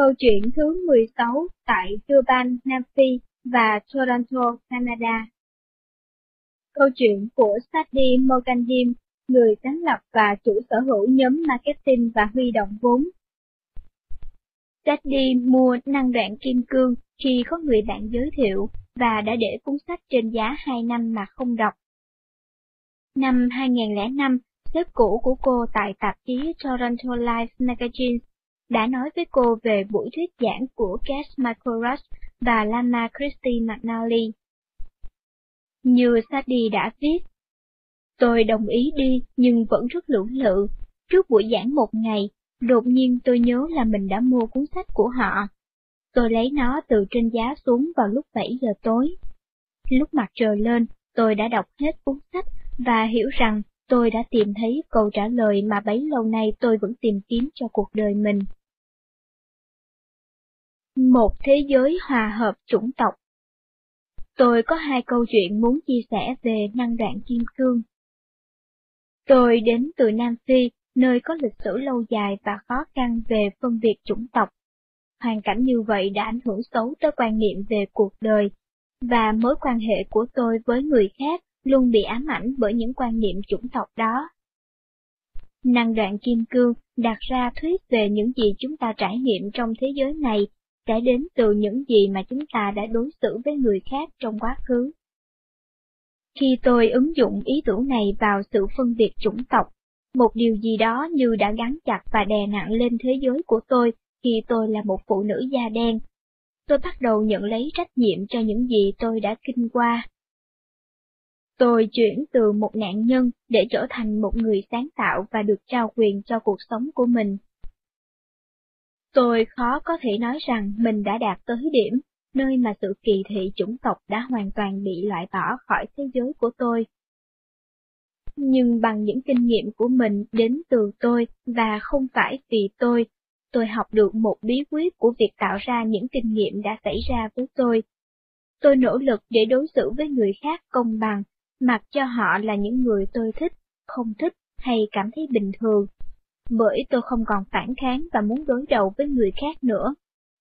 Câu chuyện thứ 16 tại Durban, Nam Phi và Toronto, Canada. Câu chuyện của Sadie Morgandim, người sáng lập và chủ sở hữu nhóm marketing và huy động vốn. Sadie mua năng đoạn kim cương khi có người bạn giới thiệu và đã để cuốn sách trên giá 2 năm mà không đọc. Năm 2005, sếp cũ của cô tại tạp chí Toronto Life Magazine đã nói với cô về buổi thuyết giảng của Cass Michael và Lana Christie McNally. Như Sadie đã viết, tôi đồng ý đi nhưng vẫn rất lưỡng lự. Trước buổi giảng một ngày, đột nhiên tôi nhớ là mình đã mua cuốn sách của họ. Tôi lấy nó từ trên giá xuống vào lúc 7 giờ tối. Lúc mặt trời lên, tôi đã đọc hết cuốn sách và hiểu rằng tôi đã tìm thấy câu trả lời mà bấy lâu nay tôi vẫn tìm kiếm cho cuộc đời mình. Một thế giới hòa hợp chủng tộc Tôi có hai câu chuyện muốn chia sẻ về năng đoạn kim cương. Tôi đến từ Nam Phi, nơi có lịch sử lâu dài và khó khăn về phân biệt chủng tộc. Hoàn cảnh như vậy đã ảnh hưởng xấu tới quan niệm về cuộc đời, và mối quan hệ của tôi với người khác luôn bị ám ảnh bởi những quan niệm chủng tộc đó. Năng đoạn kim cương đặt ra thuyết về những gì chúng ta trải nghiệm trong thế giới này sẽ đến từ những gì mà chúng ta đã đối xử với người khác trong quá khứ. Khi tôi ứng dụng ý tưởng này vào sự phân biệt chủng tộc, một điều gì đó như đã gắn chặt và đè nặng lên thế giới của tôi khi tôi là một phụ nữ da đen. Tôi bắt đầu nhận lấy trách nhiệm cho những gì tôi đã kinh qua. Tôi chuyển từ một nạn nhân để trở thành một người sáng tạo và được trao quyền cho cuộc sống của mình. Tôi khó có thể nói rằng mình đã đạt tới điểm, nơi mà sự kỳ thị chủng tộc đã hoàn toàn bị loại bỏ khỏi thế giới của tôi. Nhưng bằng những kinh nghiệm của mình đến từ tôi và không phải vì tôi, tôi học được một bí quyết của việc tạo ra những kinh nghiệm đã xảy ra với tôi. Tôi nỗ lực để đối xử với người khác công bằng, mặc cho họ là những người tôi thích, không thích hay cảm thấy bình thường, bởi tôi không còn phản kháng và muốn đối đầu với người khác nữa.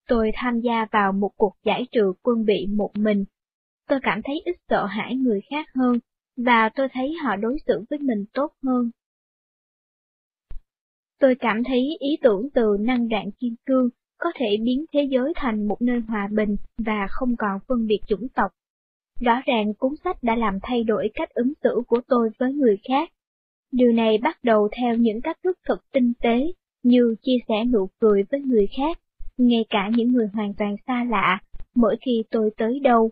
Tôi tham gia vào một cuộc giải trừ quân bị một mình. Tôi cảm thấy ít sợ hãi người khác hơn, và tôi thấy họ đối xử với mình tốt hơn. Tôi cảm thấy ý tưởng từ năng đạn kim cương có thể biến thế giới thành một nơi hòa bình và không còn phân biệt chủng tộc. Rõ ràng cuốn sách đã làm thay đổi cách ứng xử của tôi với người khác. Điều này bắt đầu theo những cách thức thật tinh tế, như chia sẻ nụ cười với người khác, ngay cả những người hoàn toàn xa lạ, mỗi khi tôi tới đâu.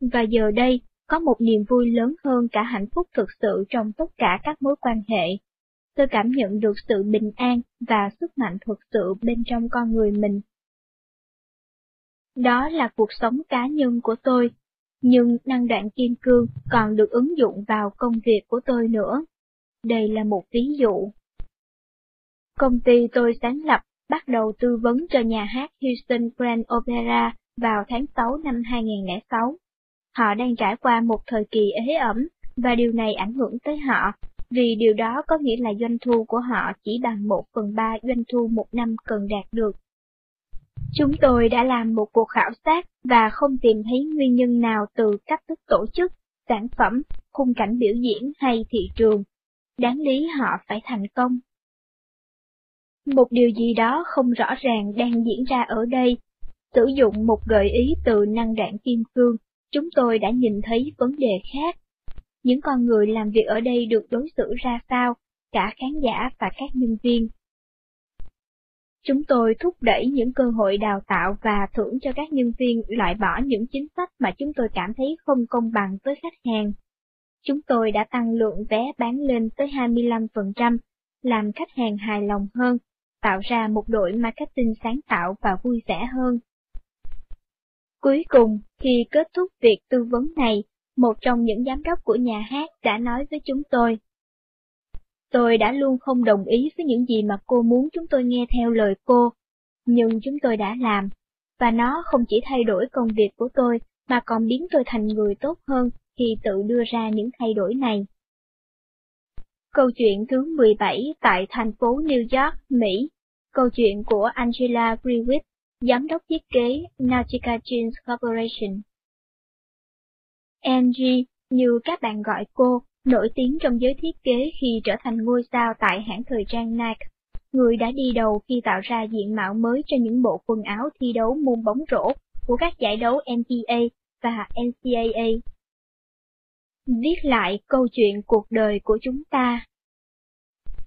Và giờ đây, có một niềm vui lớn hơn cả hạnh phúc thực sự trong tất cả các mối quan hệ. Tôi cảm nhận được sự bình an và sức mạnh thực sự bên trong con người mình. Đó là cuộc sống cá nhân của tôi, nhưng năng đoạn kim cương còn được ứng dụng vào công việc của tôi nữa. Đây là một ví dụ. Công ty tôi sáng lập bắt đầu tư vấn cho nhà hát Houston Grand Opera vào tháng 6 năm 2006. Họ đang trải qua một thời kỳ ế ẩm, và điều này ảnh hưởng tới họ, vì điều đó có nghĩa là doanh thu của họ chỉ bằng một phần ba doanh thu một năm cần đạt được. Chúng tôi đã làm một cuộc khảo sát và không tìm thấy nguyên nhân nào từ cách thức tổ chức, sản phẩm, khung cảnh biểu diễn hay thị trường đáng lý họ phải thành công. Một điều gì đó không rõ ràng đang diễn ra ở đây. Sử dụng một gợi ý từ năng đạn kim cương, chúng tôi đã nhìn thấy vấn đề khác. Những con người làm việc ở đây được đối xử ra sao, cả khán giả và các nhân viên. Chúng tôi thúc đẩy những cơ hội đào tạo và thưởng cho các nhân viên loại bỏ những chính sách mà chúng tôi cảm thấy không công bằng với khách hàng. Chúng tôi đã tăng lượng vé bán lên tới 25%, làm khách hàng hài lòng hơn, tạo ra một đội marketing sáng tạo và vui vẻ hơn. Cuối cùng, khi kết thúc việc tư vấn này, một trong những giám đốc của nhà hát đã nói với chúng tôi. Tôi đã luôn không đồng ý với những gì mà cô muốn chúng tôi nghe theo lời cô, nhưng chúng tôi đã làm, và nó không chỉ thay đổi công việc của tôi, mà còn biến tôi thành người tốt hơn khi tự đưa ra những thay đổi này. Câu chuyện thứ 17 tại thành phố New York, Mỹ. Câu chuyện của Angela Griffith, giám đốc thiết kế Nautica Jeans Corporation. Angie, như các bạn gọi cô, nổi tiếng trong giới thiết kế khi trở thành ngôi sao tại hãng thời trang Nike, người đã đi đầu khi tạo ra diện mạo mới cho những bộ quần áo thi đấu môn bóng rổ của các giải đấu NBA và NCAA. Viết lại câu chuyện cuộc đời của chúng ta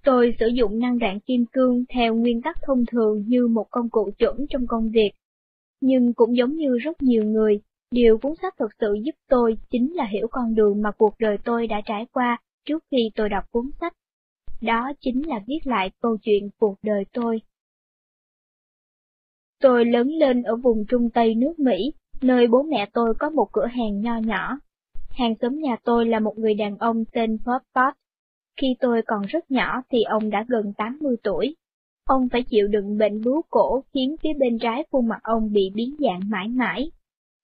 Tôi sử dụng năng đạn kim cương theo nguyên tắc thông thường như một công cụ chuẩn trong công việc. Nhưng cũng giống như rất nhiều người, điều cuốn sách thực sự giúp tôi chính là hiểu con đường mà cuộc đời tôi đã trải qua trước khi tôi đọc cuốn sách. Đó chính là viết lại câu chuyện cuộc đời tôi. Tôi lớn lên ở vùng Trung Tây nước Mỹ, nơi bố mẹ tôi có một cửa hàng nho nhỏ. Hàng xóm nhà tôi là một người đàn ông tên Bob Pot. Khi tôi còn rất nhỏ thì ông đã gần 80 tuổi. Ông phải chịu đựng bệnh bướu cổ khiến phía bên trái khuôn mặt ông bị biến dạng mãi mãi.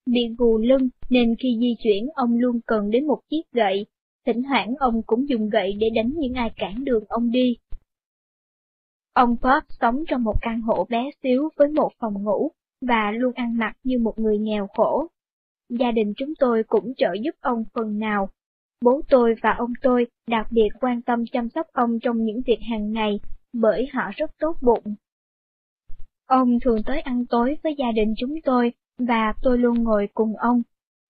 Bị gù lưng nên khi di chuyển ông luôn cần đến một chiếc gậy, thỉnh thoảng ông cũng dùng gậy để đánh những ai cản đường ông đi. Ông Pop sống trong một căn hộ bé xíu với một phòng ngủ, và luôn ăn mặc như một người nghèo khổ. Gia đình chúng tôi cũng trợ giúp ông phần nào. Bố tôi và ông tôi đặc biệt quan tâm chăm sóc ông trong những việc hàng ngày, bởi họ rất tốt bụng. Ông thường tới ăn tối với gia đình chúng tôi, và tôi luôn ngồi cùng ông.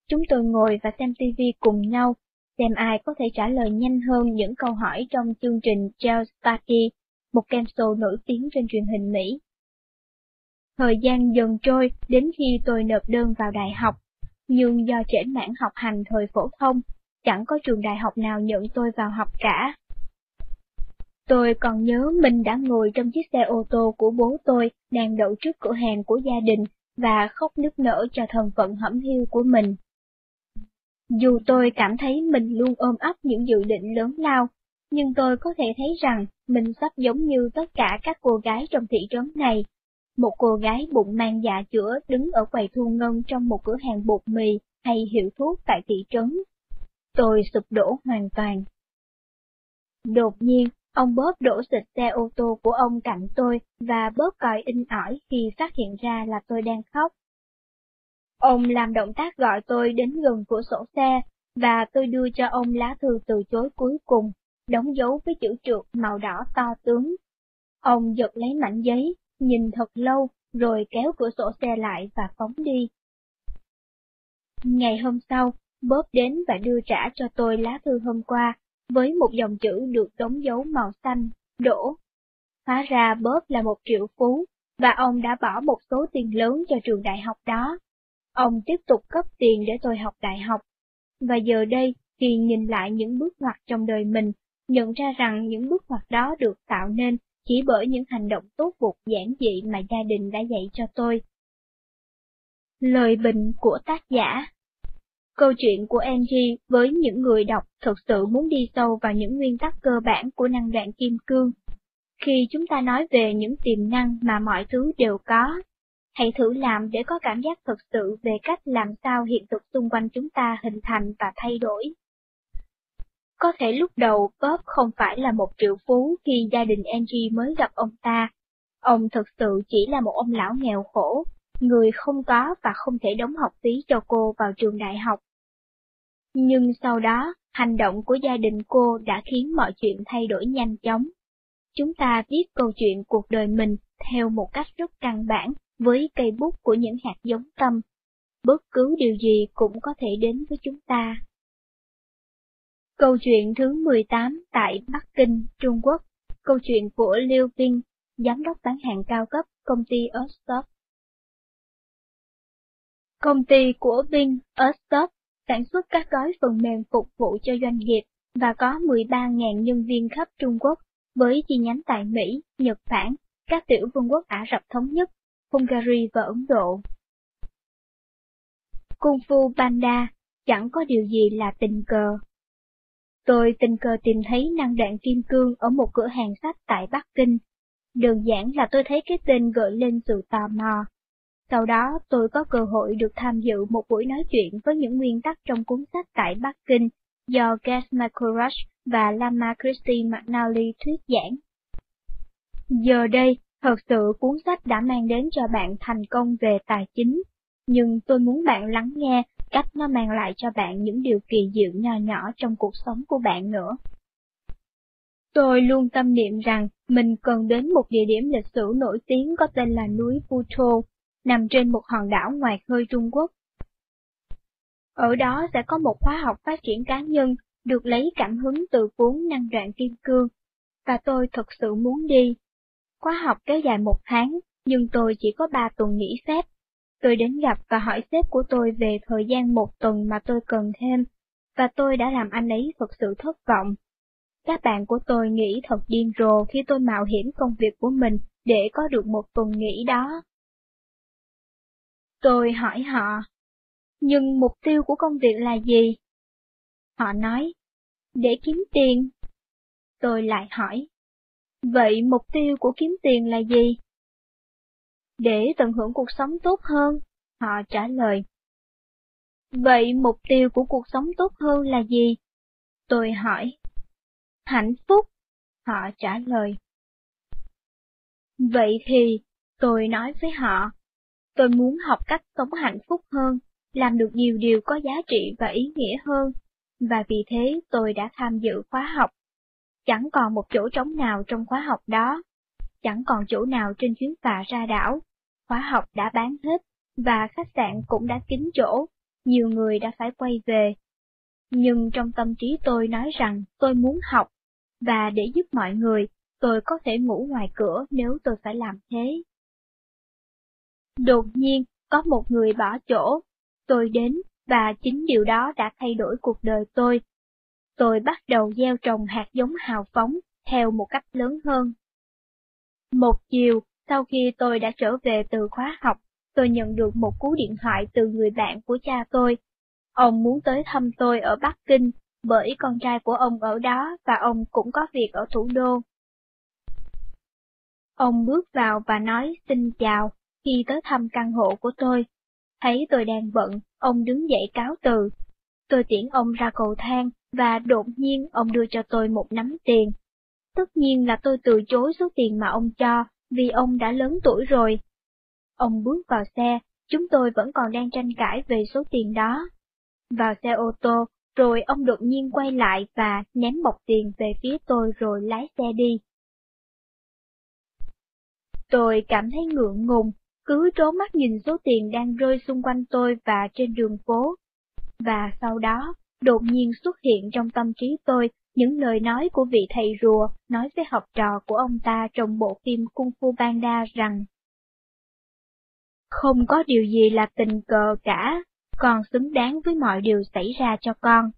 Chúng tôi ngồi và xem TV cùng nhau, xem ai có thể trả lời nhanh hơn những câu hỏi trong chương trình Charles Starkey, một game show nổi tiếng trên truyền hình Mỹ. Thời gian dần trôi đến khi tôi nộp đơn vào đại học, nhưng do trễ mãn học hành thời phổ thông, chẳng có trường đại học nào nhận tôi vào học cả. Tôi còn nhớ mình đã ngồi trong chiếc xe ô tô của bố tôi đang đậu trước cửa hàng của gia đình và khóc nức nở cho thân phận hẩm hiu của mình. Dù tôi cảm thấy mình luôn ôm ấp những dự định lớn lao, nhưng tôi có thể thấy rằng mình sắp giống như tất cả các cô gái trong thị trấn này. Một cô gái bụng mang dạ chữa đứng ở quầy thu ngân trong một cửa hàng bột mì hay hiệu thuốc tại thị trấn. Tôi sụp đổ hoàn toàn. Đột nhiên, ông bóp đổ xịt xe ô tô của ông cạnh tôi và bóp còi in ỏi khi phát hiện ra là tôi đang khóc. Ông làm động tác gọi tôi đến gần của sổ xe, và tôi đưa cho ông lá thư từ chối cuối cùng, đóng dấu với chữ trượt màu đỏ to tướng. Ông giật lấy mảnh giấy, nhìn thật lâu, rồi kéo cửa sổ xe lại và phóng đi. Ngày hôm sau, Bob đến và đưa trả cho tôi lá thư hôm qua, với một dòng chữ được đóng dấu màu xanh, đổ. Hóa ra Bob là một triệu phú, và ông đã bỏ một số tiền lớn cho trường đại học đó. Ông tiếp tục cấp tiền để tôi học đại học. Và giờ đây, khi nhìn lại những bước ngoặt trong đời mình, nhận ra rằng những bước ngoặt đó được tạo nên chỉ bởi những hành động tốt bụng giản dị mà gia đình đã dạy cho tôi. Lời bình của tác giả Câu chuyện của Angie với những người đọc thực sự muốn đi sâu vào những nguyên tắc cơ bản của năng đoạn kim cương. Khi chúng ta nói về những tiềm năng mà mọi thứ đều có, hãy thử làm để có cảm giác thực sự về cách làm sao hiện thực xung quanh chúng ta hình thành và thay đổi. Có thể lúc đầu Bob không phải là một triệu phú khi gia đình Angie mới gặp ông ta. Ông thực sự chỉ là một ông lão nghèo khổ, người không có và không thể đóng học phí cho cô vào trường đại học. Nhưng sau đó, hành động của gia đình cô đã khiến mọi chuyện thay đổi nhanh chóng. Chúng ta viết câu chuyện cuộc đời mình theo một cách rất căn bản với cây bút của những hạt giống tâm. Bất cứ điều gì cũng có thể đến với chúng ta. Câu chuyện thứ 18 tại Bắc Kinh, Trung Quốc. Câu chuyện của Liu Vinh, giám đốc bán hàng cao cấp công ty Ostop. Công ty của Vinh Ostop sản xuất các gói phần mềm phục vụ cho doanh nghiệp và có 13.000 nhân viên khắp Trung Quốc với chi nhánh tại Mỹ, Nhật Bản, các tiểu vương quốc Ả Rập Thống Nhất, Hungary và Ấn Độ. Kung Fu Panda chẳng có điều gì là tình cờ. Tôi tình cờ tìm thấy năng đoạn kim cương ở một cửa hàng sách tại Bắc Kinh. Đơn giản là tôi thấy cái tên gợi lên sự tò mò. Sau đó tôi có cơ hội được tham dự một buổi nói chuyện với những nguyên tắc trong cuốn sách tại Bắc Kinh do Gas McCourage và Lama Christie McNally thuyết giảng. Giờ đây, Thật sự cuốn sách đã mang đến cho bạn thành công về tài chính, nhưng tôi muốn bạn lắng nghe cách nó mang lại cho bạn những điều kỳ diệu nho nhỏ trong cuộc sống của bạn nữa. Tôi luôn tâm niệm rằng mình cần đến một địa điểm lịch sử nổi tiếng có tên là núi Puto, nằm trên một hòn đảo ngoài khơi Trung Quốc. Ở đó sẽ có một khóa học phát triển cá nhân được lấy cảm hứng từ cuốn năng đoạn kim cương, và tôi thật sự muốn đi. Khóa học kéo dài một tháng, nhưng tôi chỉ có ba tuần nghỉ phép. Tôi đến gặp và hỏi sếp của tôi về thời gian một tuần mà tôi cần thêm, và tôi đã làm anh ấy thật sự thất vọng. Các bạn của tôi nghĩ thật điên rồ khi tôi mạo hiểm công việc của mình để có được một tuần nghỉ đó. Tôi hỏi họ, nhưng mục tiêu của công việc là gì? Họ nói, để kiếm tiền. Tôi lại hỏi, vậy mục tiêu của kiếm tiền là gì? Để tận hưởng cuộc sống tốt hơn, họ trả lời. Vậy mục tiêu của cuộc sống tốt hơn là gì? Tôi hỏi. Hạnh phúc, họ trả lời. Vậy thì, tôi nói với họ, tôi muốn học cách sống hạnh phúc hơn, làm được nhiều điều có giá trị và ý nghĩa hơn, và vì thế tôi đã tham dự khóa học. Chẳng còn một chỗ trống nào trong khóa học đó, chẳng còn chỗ nào trên chuyến phà ra đảo. Khóa học đã bán hết, và khách sạn cũng đã kín chỗ, nhiều người đã phải quay về. Nhưng trong tâm trí tôi nói rằng tôi muốn học, và để giúp mọi người, tôi có thể ngủ ngoài cửa nếu tôi phải làm thế. Đột nhiên, có một người bỏ chỗ, tôi đến, và chính điều đó đã thay đổi cuộc đời tôi. Tôi bắt đầu gieo trồng hạt giống hào phóng, theo một cách lớn hơn. Một chiều, sau khi tôi đã trở về từ khóa học, tôi nhận được một cú điện thoại từ người bạn của cha tôi. Ông muốn tới thăm tôi ở Bắc Kinh, bởi con trai của ông ở đó và ông cũng có việc ở thủ đô. Ông bước vào và nói xin chào khi tới thăm căn hộ của tôi. Thấy tôi đang bận, ông đứng dậy cáo từ. Tôi tiễn ông ra cầu thang và đột nhiên ông đưa cho tôi một nắm tiền. Tất nhiên là tôi từ chối số tiền mà ông cho, vì ông đã lớn tuổi rồi. Ông bước vào xe, chúng tôi vẫn còn đang tranh cãi về số tiền đó. Vào xe ô tô, rồi ông đột nhiên quay lại và ném bọc tiền về phía tôi rồi lái xe đi. Tôi cảm thấy ngượng ngùng, cứ trố mắt nhìn số tiền đang rơi xung quanh tôi và trên đường phố. Và sau đó, đột nhiên xuất hiện trong tâm trí tôi những lời nói của vị thầy rùa nói với học trò của ông ta trong bộ phim Kung Fu Panda rằng Không có điều gì là tình cờ cả, con xứng đáng với mọi điều xảy ra cho con.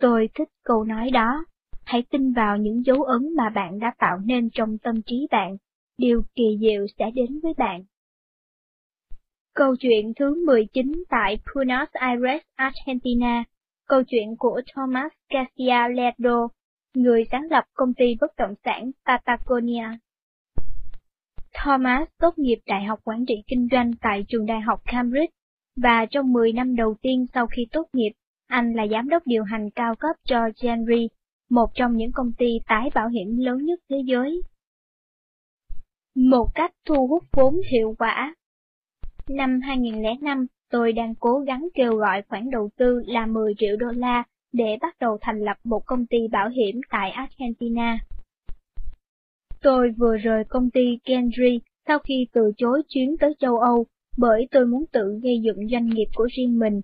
Tôi thích câu nói đó, hãy tin vào những dấu ấn mà bạn đã tạo nên trong tâm trí bạn, điều kỳ diệu sẽ đến với bạn. Câu chuyện thứ 19 tại Buenos Aires, Argentina, câu chuyện của Thomas Garcia Lerdo, người sáng lập công ty bất động sản Patagonia. Thomas tốt nghiệp Đại học Quản trị Kinh doanh tại trường đại học Cambridge và trong 10 năm đầu tiên sau khi tốt nghiệp, anh là giám đốc điều hành cao cấp cho Genry, một trong những công ty tái bảo hiểm lớn nhất thế giới. Một cách thu hút vốn hiệu quả Năm 2005, tôi đang cố gắng kêu gọi khoản đầu tư là 10 triệu đô la để bắt đầu thành lập một công ty bảo hiểm tại Argentina. Tôi vừa rời công ty Kendry sau khi từ chối chuyến tới châu Âu bởi tôi muốn tự gây dựng doanh nghiệp của riêng mình.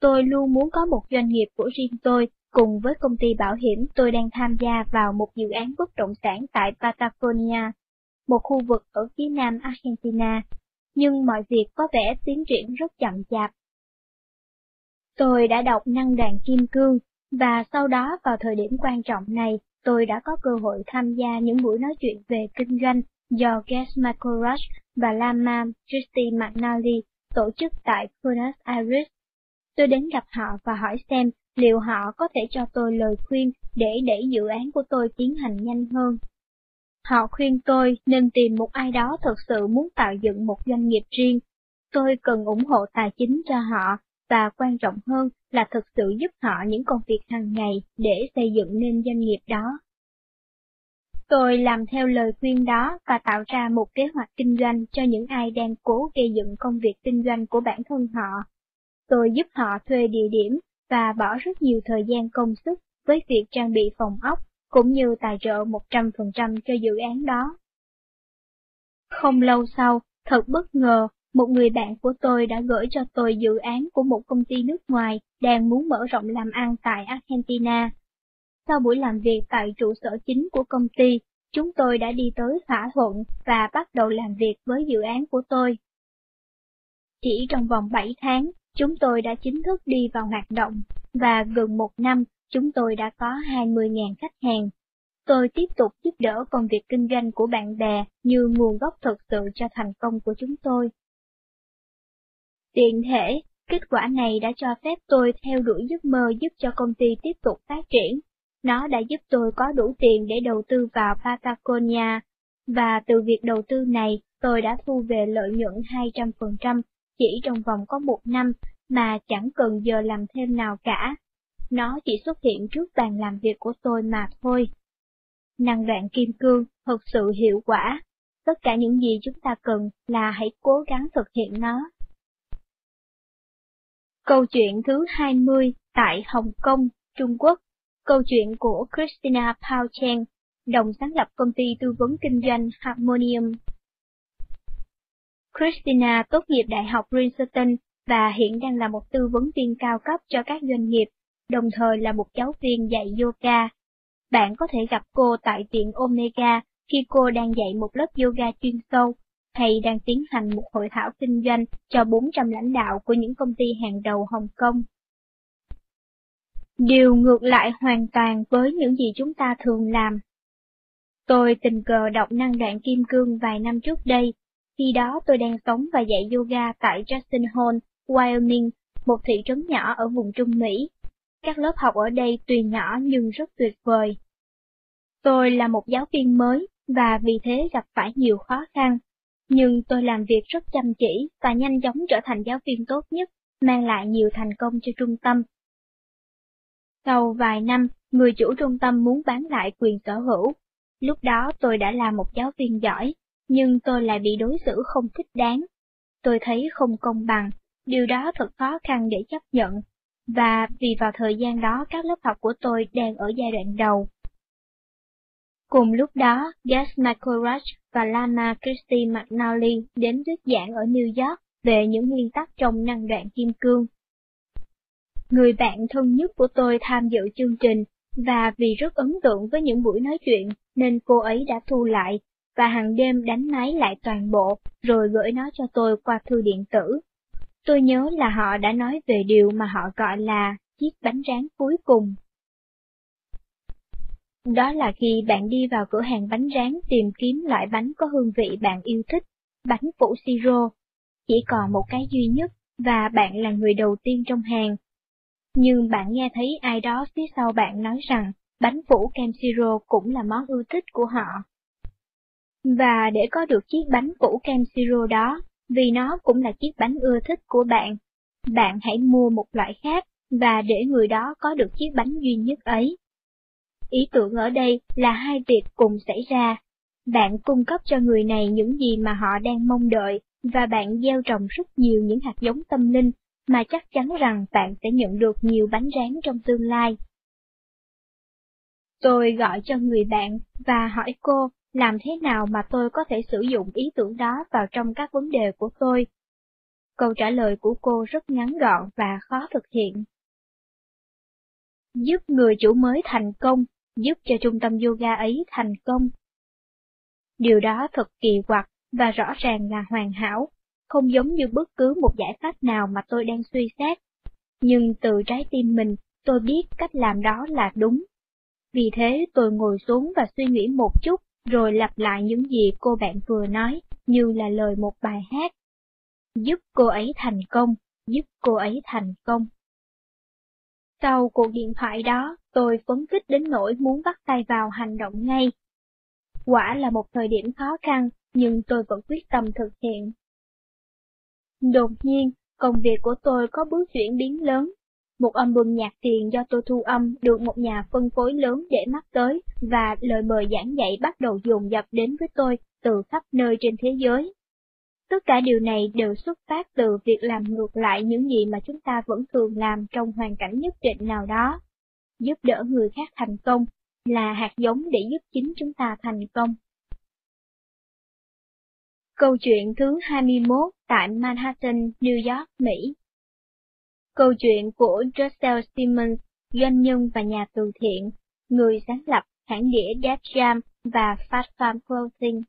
Tôi luôn muốn có một doanh nghiệp của riêng tôi, cùng với công ty bảo hiểm tôi đang tham gia vào một dự án bất động sản tại Patagonia, một khu vực ở phía nam Argentina, nhưng mọi việc có vẻ tiến triển rất chậm chạp. Tôi đã đọc Năng đàn Kim Cương, và sau đó vào thời điểm quan trọng này, tôi đã có cơ hội tham gia những buổi nói chuyện về kinh doanh do Gas McCorush và Lama Christy McNally tổ chức tại Buenos Aires. Tôi đến gặp họ và hỏi xem liệu họ có thể cho tôi lời khuyên để đẩy dự án của tôi tiến hành nhanh hơn. Họ khuyên tôi nên tìm một ai đó thật sự muốn tạo dựng một doanh nghiệp riêng. Tôi cần ủng hộ tài chính cho họ, và quan trọng hơn là thực sự giúp họ những công việc hàng ngày để xây dựng nên doanh nghiệp đó. Tôi làm theo lời khuyên đó và tạo ra một kế hoạch kinh doanh cho những ai đang cố gây dựng công việc kinh doanh của bản thân họ. Tôi giúp họ thuê địa điểm và bỏ rất nhiều thời gian công sức với việc trang bị phòng ốc, cũng như tài trợ 100% cho dự án đó. Không lâu sau, thật bất ngờ, một người bạn của tôi đã gửi cho tôi dự án của một công ty nước ngoài đang muốn mở rộng làm ăn tại Argentina. Sau buổi làm việc tại trụ sở chính của công ty, chúng tôi đã đi tới thỏa thuận và bắt đầu làm việc với dự án của tôi. Chỉ trong vòng 7 tháng, chúng tôi đã chính thức đi vào hoạt động, và gần một năm, chúng tôi đã có 20.000 khách hàng. Tôi tiếp tục giúp đỡ công việc kinh doanh của bạn bè như nguồn gốc thực sự cho thành công của chúng tôi. Tiện thể, kết quả này đã cho phép tôi theo đuổi giấc mơ giúp cho công ty tiếp tục phát triển. Nó đã giúp tôi có đủ tiền để đầu tư vào Patagonia, và từ việc đầu tư này, tôi đã thu về lợi nhuận 200% chỉ trong vòng có một năm mà chẳng cần giờ làm thêm nào cả. Nó chỉ xuất hiện trước bàn làm việc của tôi mà thôi. Năng đoạn kim cương thực sự hiệu quả. Tất cả những gì chúng ta cần là hãy cố gắng thực hiện nó. Câu chuyện thứ 20 tại Hồng Kông, Trung Quốc. Câu chuyện của Christina Pao Chen, đồng sáng lập công ty tư vấn kinh doanh Harmonium. Christina tốt nghiệp Đại học Princeton và hiện đang là một tư vấn viên cao cấp cho các doanh nghiệp, đồng thời là một giáo viên dạy yoga. Bạn có thể gặp cô tại tiệm Omega khi cô đang dạy một lớp yoga chuyên sâu hay đang tiến hành một hội thảo kinh doanh cho 400 lãnh đạo của những công ty hàng đầu Hồng Kông. Điều ngược lại hoàn toàn với những gì chúng ta thường làm. Tôi tình cờ đọc năng đoạn kim cương vài năm trước đây, khi đó tôi đang sống và dạy yoga tại Jackson Hole, Wyoming, một thị trấn nhỏ ở vùng Trung Mỹ. Các lớp học ở đây tuy nhỏ nhưng rất tuyệt vời. Tôi là một giáo viên mới và vì thế gặp phải nhiều khó khăn nhưng tôi làm việc rất chăm chỉ và nhanh chóng trở thành giáo viên tốt nhất, mang lại nhiều thành công cho trung tâm. Sau vài năm, người chủ trung tâm muốn bán lại quyền sở hữu. Lúc đó tôi đã là một giáo viên giỏi, nhưng tôi lại bị đối xử không thích đáng. Tôi thấy không công bằng, điều đó thật khó khăn để chấp nhận, và vì vào thời gian đó các lớp học của tôi đang ở giai đoạn đầu. Cùng lúc đó, Gas McCorach và Lana Christie McNally đến thuyết giảng ở New York về những nguyên tắc trong năng đoạn kim cương. Người bạn thân nhất của tôi tham dự chương trình, và vì rất ấn tượng với những buổi nói chuyện, nên cô ấy đã thu lại, và hàng đêm đánh máy lại toàn bộ, rồi gửi nó cho tôi qua thư điện tử. Tôi nhớ là họ đã nói về điều mà họ gọi là chiếc bánh rán cuối cùng. Đó là khi bạn đi vào cửa hàng bánh rán tìm kiếm loại bánh có hương vị bạn yêu thích, bánh phủ siro. Chỉ còn một cái duy nhất, và bạn là người đầu tiên trong hàng. Nhưng bạn nghe thấy ai đó phía sau bạn nói rằng bánh phủ kem siro cũng là món ưa thích của họ. Và để có được chiếc bánh phủ kem siro đó, vì nó cũng là chiếc bánh ưa thích của bạn, bạn hãy mua một loại khác và để người đó có được chiếc bánh duy nhất ấy. Ý tưởng ở đây là hai việc cùng xảy ra. Bạn cung cấp cho người này những gì mà họ đang mong đợi, và bạn gieo trồng rất nhiều những hạt giống tâm linh, mà chắc chắn rằng bạn sẽ nhận được nhiều bánh rán trong tương lai. Tôi gọi cho người bạn và hỏi cô làm thế nào mà tôi có thể sử dụng ý tưởng đó vào trong các vấn đề của tôi. Câu trả lời của cô rất ngắn gọn và khó thực hiện. Giúp người chủ mới thành công giúp cho trung tâm yoga ấy thành công. Điều đó thật kỳ quặc và rõ ràng là hoàn hảo, không giống như bất cứ một giải pháp nào mà tôi đang suy xét. Nhưng từ trái tim mình, tôi biết cách làm đó là đúng. Vì thế tôi ngồi xuống và suy nghĩ một chút, rồi lặp lại những gì cô bạn vừa nói, như là lời một bài hát. Giúp cô ấy thành công, giúp cô ấy thành công. Sau cuộc điện thoại đó, tôi phấn khích đến nỗi muốn bắt tay vào hành động ngay. Quả là một thời điểm khó khăn, nhưng tôi vẫn quyết tâm thực hiện. Đột nhiên, công việc của tôi có bước chuyển biến lớn một album nhạc tiền do tôi thu âm được một nhà phân phối lớn để mắt tới và lời mời giảng dạy bắt đầu dồn dập đến với tôi từ khắp nơi trên thế giới. Tất cả điều này đều xuất phát từ việc làm ngược lại những gì mà chúng ta vẫn thường làm trong hoàn cảnh nhất định nào đó. Giúp đỡ người khác thành công là hạt giống để giúp chính chúng ta thành công. Câu chuyện thứ 21 tại Manhattan, New York, Mỹ Câu chuyện của Russell Simmons, doanh nhân và nhà từ thiện, người sáng lập hãng đĩa Def Jam và Fast Farm Clothing.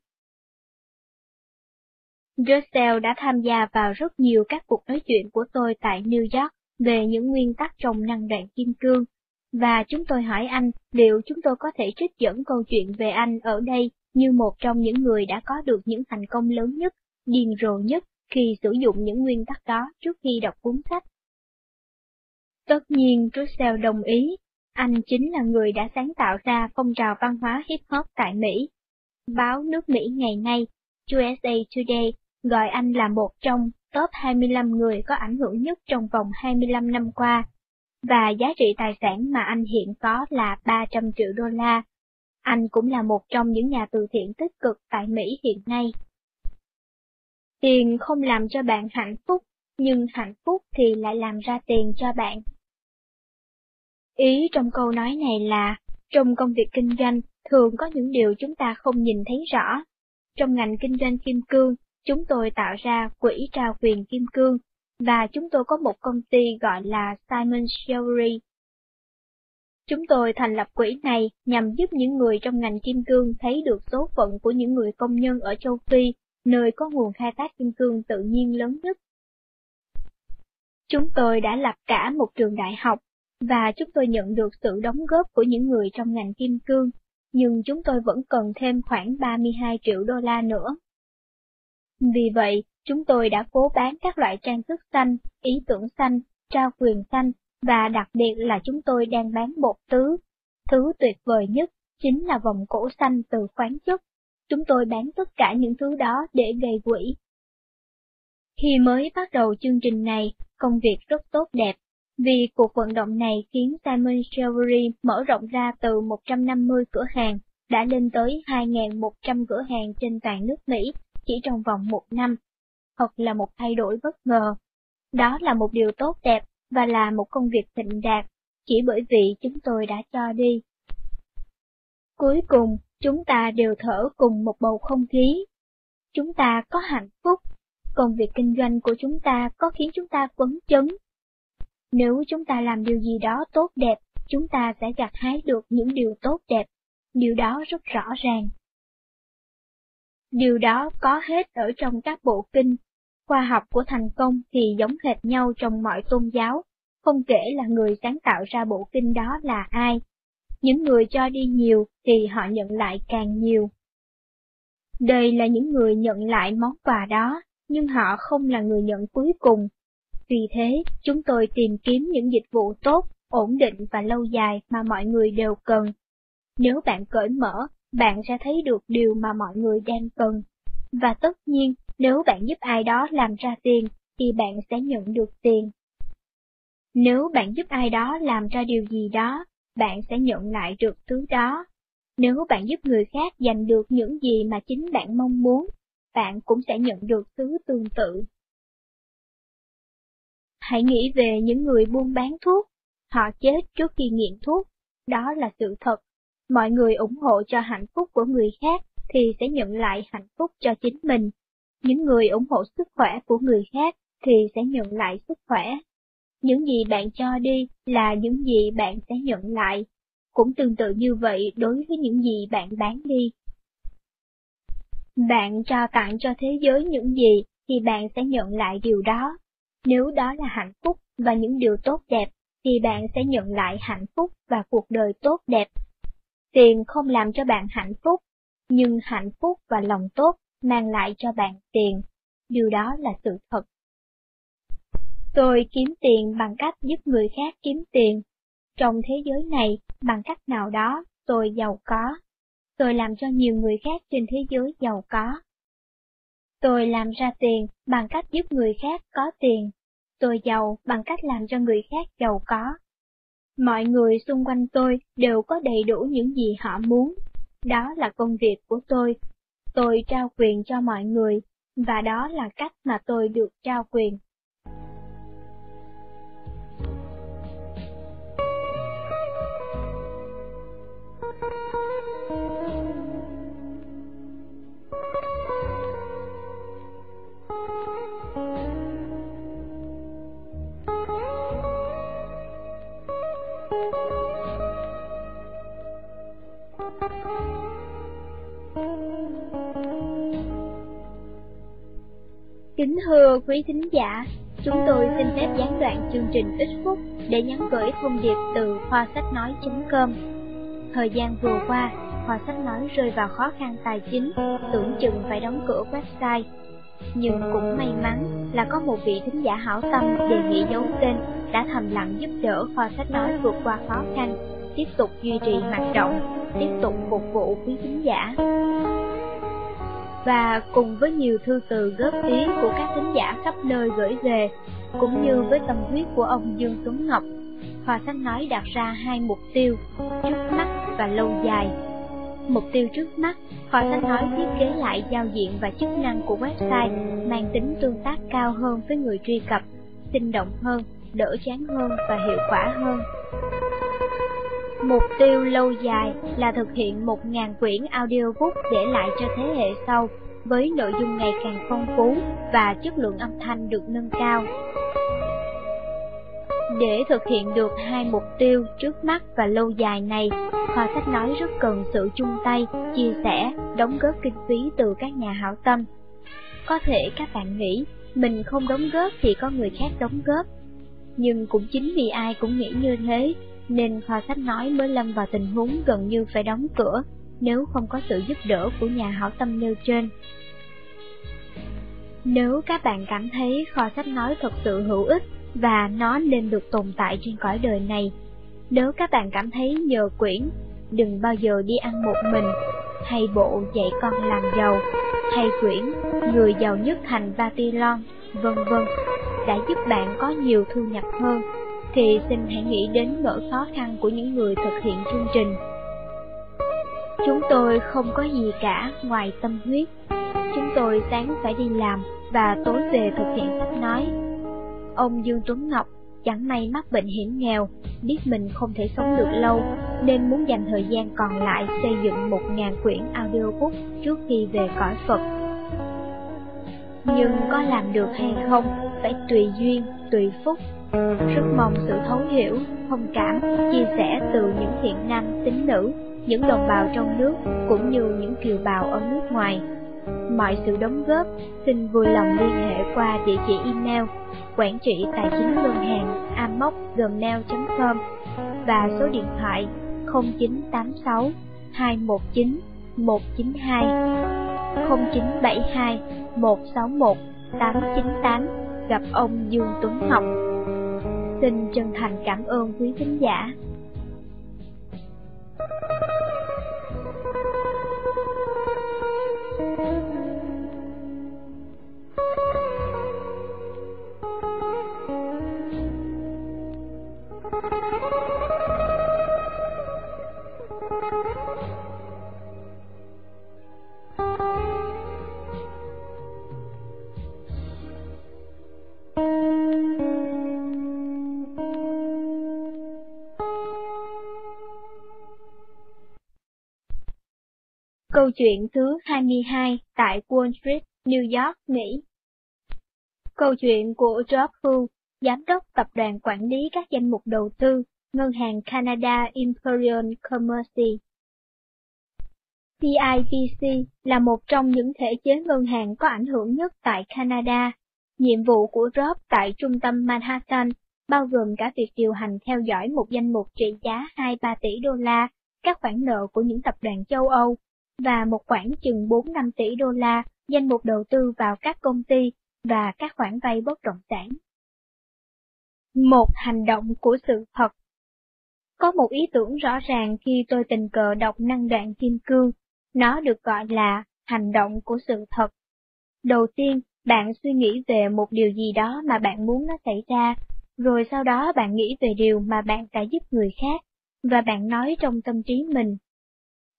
Russell đã tham gia vào rất nhiều các cuộc nói chuyện của tôi tại New York về những nguyên tắc trong năng đoạn kim cương, và chúng tôi hỏi anh liệu chúng tôi có thể trích dẫn câu chuyện về anh ở đây như một trong những người đã có được những thành công lớn nhất, điên rồ nhất khi sử dụng những nguyên tắc đó trước khi đọc cuốn sách. Tất nhiên Russell đồng ý, anh chính là người đã sáng tạo ra phong trào văn hóa hip hop tại Mỹ. Báo nước Mỹ ngày nay, USA Today, gọi anh là một trong top 25 người có ảnh hưởng nhất trong vòng 25 năm qua, và giá trị tài sản mà anh hiện có là 300 triệu đô la. Anh cũng là một trong những nhà từ thiện tích cực tại Mỹ hiện nay. Tiền không làm cho bạn hạnh phúc, nhưng hạnh phúc thì lại làm ra tiền cho bạn. Ý trong câu nói này là, trong công việc kinh doanh, thường có những điều chúng ta không nhìn thấy rõ. Trong ngành kinh doanh kim cương, chúng tôi tạo ra quỹ trao quyền kim cương, và chúng tôi có một công ty gọi là Simon Jewelry. Chúng tôi thành lập quỹ này nhằm giúp những người trong ngành kim cương thấy được số phận của những người công nhân ở châu Phi, nơi có nguồn khai thác kim cương tự nhiên lớn nhất. Chúng tôi đã lập cả một trường đại học và chúng tôi nhận được sự đóng góp của những người trong ngành kim cương, nhưng chúng tôi vẫn cần thêm khoảng 32 triệu đô la nữa. Vì vậy, chúng tôi đã cố bán các loại trang sức xanh, ý tưởng xanh, trao quyền xanh, và đặc biệt là chúng tôi đang bán bột tứ. Thứ tuyệt vời nhất chính là vòng cổ xanh từ khoáng chất. Chúng tôi bán tất cả những thứ đó để gây quỹ. Khi mới bắt đầu chương trình này, công việc rất tốt đẹp vì cuộc vận động này khiến Simon Jewelry mở rộng ra từ 150 cửa hàng, đã lên tới 2.100 cửa hàng trên toàn nước Mỹ chỉ trong vòng một năm. Thật là một thay đổi bất ngờ. Đó là một điều tốt đẹp và là một công việc thịnh đạt, chỉ bởi vì chúng tôi đã cho đi. Cuối cùng, chúng ta đều thở cùng một bầu không khí. Chúng ta có hạnh phúc. Công việc kinh doanh của chúng ta có khiến chúng ta quấn chấn nếu chúng ta làm điều gì đó tốt đẹp, chúng ta sẽ gặt hái được những điều tốt đẹp. Điều đó rất rõ ràng. Điều đó có hết ở trong các bộ kinh. Khoa học của thành công thì giống hệt nhau trong mọi tôn giáo, không kể là người sáng tạo ra bộ kinh đó là ai. Những người cho đi nhiều thì họ nhận lại càng nhiều. Đây là những người nhận lại món quà đó, nhưng họ không là người nhận cuối cùng, vì thế, chúng tôi tìm kiếm những dịch vụ tốt, ổn định và lâu dài mà mọi người đều cần. Nếu bạn cởi mở, bạn sẽ thấy được điều mà mọi người đang cần. Và tất nhiên, nếu bạn giúp ai đó làm ra tiền, thì bạn sẽ nhận được tiền. Nếu bạn giúp ai đó làm ra điều gì đó, bạn sẽ nhận lại được thứ đó. Nếu bạn giúp người khác giành được những gì mà chính bạn mong muốn, bạn cũng sẽ nhận được thứ tương tự. Hãy nghĩ về những người buôn bán thuốc, họ chết trước khi nghiện thuốc, đó là sự thật. Mọi người ủng hộ cho hạnh phúc của người khác thì sẽ nhận lại hạnh phúc cho chính mình. Những người ủng hộ sức khỏe của người khác thì sẽ nhận lại sức khỏe. Những gì bạn cho đi là những gì bạn sẽ nhận lại. Cũng tương tự như vậy đối với những gì bạn bán đi. Bạn trao tặng cho thế giới những gì thì bạn sẽ nhận lại điều đó. Nếu đó là hạnh phúc và những điều tốt đẹp, thì bạn sẽ nhận lại hạnh phúc và cuộc đời tốt đẹp. Tiền không làm cho bạn hạnh phúc, nhưng hạnh phúc và lòng tốt mang lại cho bạn tiền. Điều đó là sự thật. Tôi kiếm tiền bằng cách giúp người khác kiếm tiền. Trong thế giới này, bằng cách nào đó, tôi giàu có. Tôi làm cho nhiều người khác trên thế giới giàu có. Tôi làm ra tiền bằng cách giúp người khác có tiền tôi giàu bằng cách làm cho người khác giàu có. Mọi người xung quanh tôi đều có đầy đủ những gì họ muốn. Đó là công việc của tôi. Tôi trao quyền cho mọi người, và đó là cách mà tôi được trao quyền. Kính thưa quý thính giả, chúng tôi xin phép gián đoạn chương trình ít phút để nhắn gửi thông điệp từ khoa sách nói.com. Thời gian vừa qua, khoa sách nói rơi vào khó khăn tài chính, tưởng chừng phải đóng cửa website. Nhưng cũng may mắn là có một vị thính giả hảo tâm đề nghị giấu tên đã thầm lặng giúp đỡ khoa sách nói vượt qua khó khăn, tiếp tục duy trì hoạt động, tiếp tục phục vụ quý khán giả và cùng với nhiều thư từ góp ý của các khán giả khắp nơi gửi về, cũng như với tâm huyết của ông Dương Tuấn Ngọc, Hòa Thanh nói đặt ra hai mục tiêu, trước mắt và lâu dài. Mục tiêu trước mắt, Hòa Thanh nói thiết kế lại giao diện và chức năng của website mang tính tương tác cao hơn với người truy cập, sinh động hơn, đỡ chán hơn và hiệu quả hơn. Mục tiêu lâu dài là thực hiện 1.000 quyển audiobook để lại cho thế hệ sau, với nội dung ngày càng phong phú và chất lượng âm thanh được nâng cao. Để thực hiện được hai mục tiêu trước mắt và lâu dài này, Khoa Sách Nói rất cần sự chung tay, chia sẻ, đóng góp kinh phí từ các nhà hảo tâm. Có thể các bạn nghĩ, mình không đóng góp thì có người khác đóng góp. Nhưng cũng chính vì ai cũng nghĩ như thế, nên kho sách nói mới lâm vào tình huống gần như phải đóng cửa nếu không có sự giúp đỡ của nhà hảo tâm nêu trên. Nếu các bạn cảm thấy kho sách nói thật sự hữu ích và nó nên được tồn tại trên cõi đời này, nếu các bạn cảm thấy nhờ quyển, đừng bao giờ đi ăn một mình, hay bộ dạy con làm giàu, hay quyển Người giàu nhất thành Babylon, vân vân, đã giúp bạn có nhiều thu nhập hơn thì xin hãy nghĩ đến nỗi khó khăn của những người thực hiện chương trình. Chúng tôi không có gì cả ngoài tâm huyết. Chúng tôi sáng phải đi làm và tối về thực hiện sách nói. Ông Dương Tuấn Ngọc chẳng may mắc bệnh hiểm nghèo, biết mình không thể sống được lâu, nên muốn dành thời gian còn lại xây dựng một ngàn quyển audiobook trước khi về cõi Phật. Nhưng có làm được hay không, phải tùy duyên, tùy phúc rất mong sự thấu hiểu, thông cảm, chia sẻ từ những thiện nam, tín nữ, những đồng bào trong nước cũng như những kiều bào ở nước ngoài. Mọi sự đóng góp xin vui lòng liên hệ qua địa chỉ email quản trị tài chính ngân hàng amoc.gmail.com và số điện thoại 0986 219 192 0972 161 898 gặp ông Dương Tuấn Ngọc Xin chân thành cảm ơn quý khán giả. Câu chuyện thứ 22 tại Wall Street, New York, Mỹ Câu chuyện của George Hu, Giám đốc Tập đoàn Quản lý các danh mục đầu tư, Ngân hàng Canada Imperial Commerce. CIBC là một trong những thể chế ngân hàng có ảnh hưởng nhất tại Canada. Nhiệm vụ của Rob tại trung tâm Manhattan bao gồm cả việc điều hành theo dõi một danh mục trị giá 2-3 tỷ đô la, các khoản nợ của những tập đoàn châu Âu, và một khoản chừng 4-5 tỷ đô la danh mục đầu tư vào các công ty và các khoản vay bất động sản. Một hành động của sự thật Có một ý tưởng rõ ràng khi tôi tình cờ đọc năng đoạn kim cương, nó được gọi là hành động của sự thật. Đầu tiên, bạn suy nghĩ về một điều gì đó mà bạn muốn nó xảy ra, rồi sau đó bạn nghĩ về điều mà bạn đã giúp người khác, và bạn nói trong tâm trí mình.